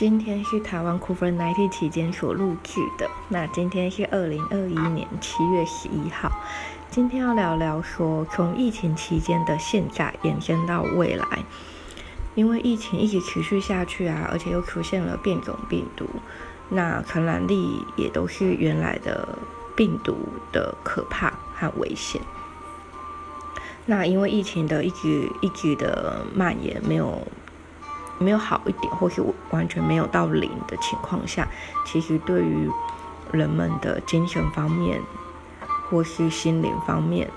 今天是台湾 COVID-19 期间所录制的。那今天是二零二一年七月十一号。今天要聊聊说，从疫情期间的现在延伸到未来，因为疫情一直持续下去啊，而且又出现了变种病毒，那传染力也都是原来的病毒的可怕和危险。那因为疫情的一直一直的蔓延，没有。没有好一点，或是我完全没有到零的情况下，其实对于人们的精神方面，或是心灵方面，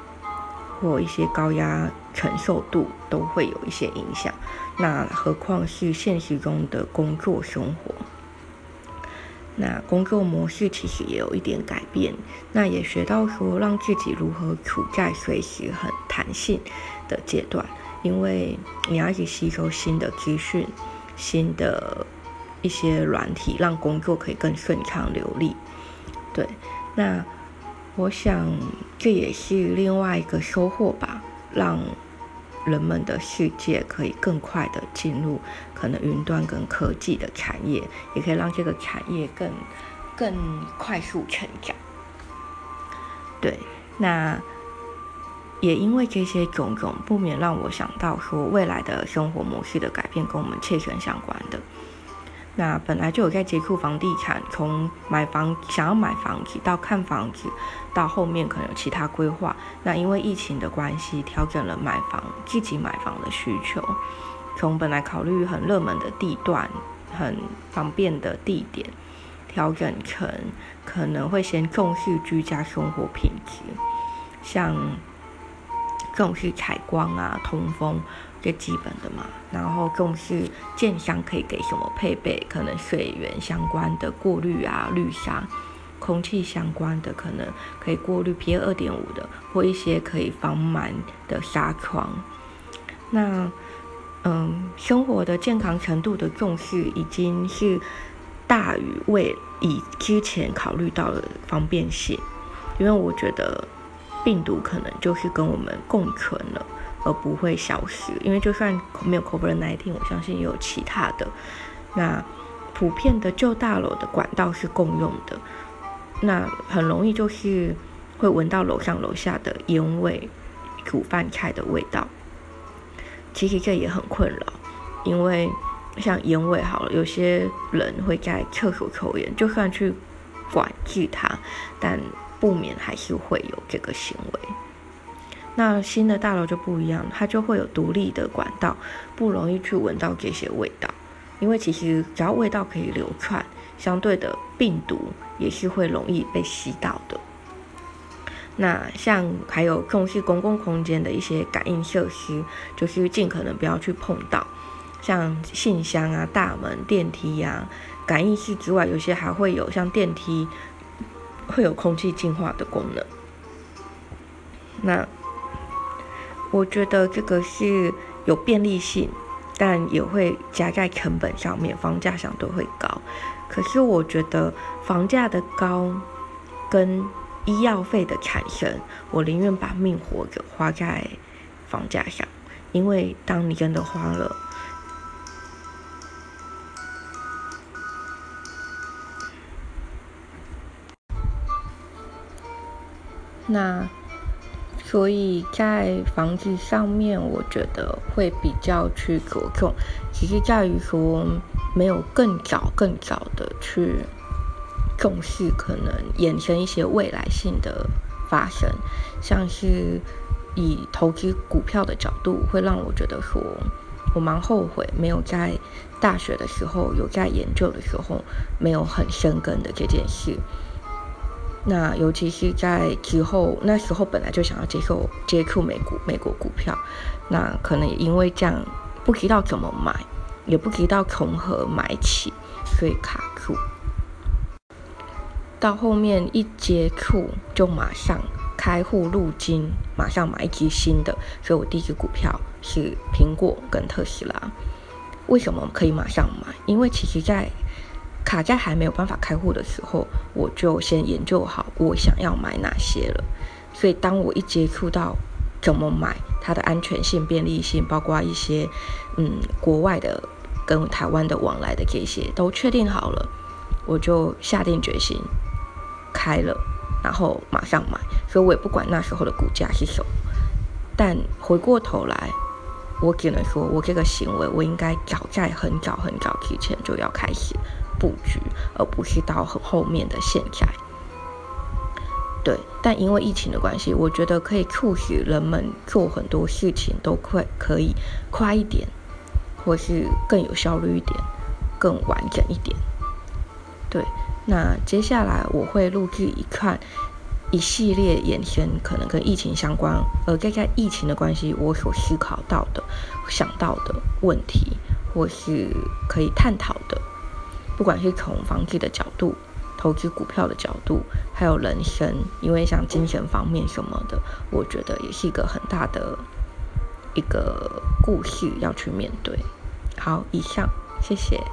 或一些高压承受度，都会有一些影响。那何况是现实中的工作生活，那工作模式其实也有一点改变。那也学到说，让自己如何处在随时很弹性的阶段。因为你要去吸收新的资讯、新的一些软体，让工作可以更顺畅流利。对，那我想这也是另外一个收获吧，让人们的世界可以更快的进入可能云端跟科技的产业，也可以让这个产业更更快速成长。对，那。也因为这些种种，不免让我想到说，未来的生活模式的改变跟我们切身相关的。那本来就有在接触房地产，从买房想要买房子到看房子，到后面可能有其他规划。那因为疫情的关系，调整了买房自己买房的需求，从本来考虑很热门的地段、很方便的地点，调整成可能会先重视居家生活品质，像。重视采光啊，通风最基本的嘛。然后重视建商可以给什么配备，可能水源相关的过滤啊，滤沙；空气相关的可能可以过滤 PM 二点五的，或一些可以防螨的纱窗。那嗯，生活的健康程度的重视已经是大于为以之前考虑到的方便性，因为我觉得。病毒可能就是跟我们共存了，而不会消失。因为就算没有 COVID-19，我相信也有其他的。那普遍的旧大楼的管道是共用的，那很容易就是会闻到楼上楼下的烟味、煮饭菜的味道。其实这也很困扰，因为像烟味好了，有些人会在厕所抽烟，就算去管制它，但。不免还是会有这个行为。那新的大楼就不一样，它就会有独立的管道，不容易去闻到这些味道。因为其实只要味道可以流窜，相对的病毒也是会容易被吸到的。那像还有重视公共空间的一些感应设施，就是尽可能不要去碰到，像信箱啊、大门、电梯呀，感应室之外，有些还会有像电梯。会有空气净化的功能。那我觉得这个是有便利性，但也会加在成本上面，房价相对会高。可是我觉得房价的高跟医药费的产生，我宁愿把命活着花在房价上，因为当你真的花了。那，所以在房子上面，我觉得会比较去着重，其实在于说没有更早、更早的去重视，可能衍生一些未来性的发生，像是以投资股票的角度，会让我觉得说，我蛮后悔没有在大学的时候有在研究的时候，没有很深耕的这件事。那尤其是在之后，那时候本来就想要接受接触美股、美国股票，那可能也因为这样不知道怎么买，也不知道从何买起，所以卡住。到后面一接触就马上开户入金，马上买一支新的，所以我第一支股票是苹果跟特斯拉。为什么可以马上买？因为其实在卡在还没有办法开户的时候，我就先研究好我想要买哪些了。所以当我一接触到怎么买，它的安全性、便利性，包括一些嗯国外的跟台湾的往来的这些都确定好了，我就下定决心开了，然后马上买，所以我也不管那时候的股价是什么。但回过头来，我只能说，我这个行为我应该早在很早很早之前就要开始布局，而不是到很后面的现在。对，但因为疫情的关系，我觉得可以促使人们做很多事情都快可以快一点，或是更有效率一点，更完整一点。对，那接下来我会录制一看一系列延伸可能跟疫情相关，而在在疫情的关系，我所思考到的、想到的问题，或是可以探讨的，不管是从房子的角度。投资股票的角度，还有人生，因为像精神方面什么的，我觉得也是一个很大的一个故事要去面对。好，以上，谢谢。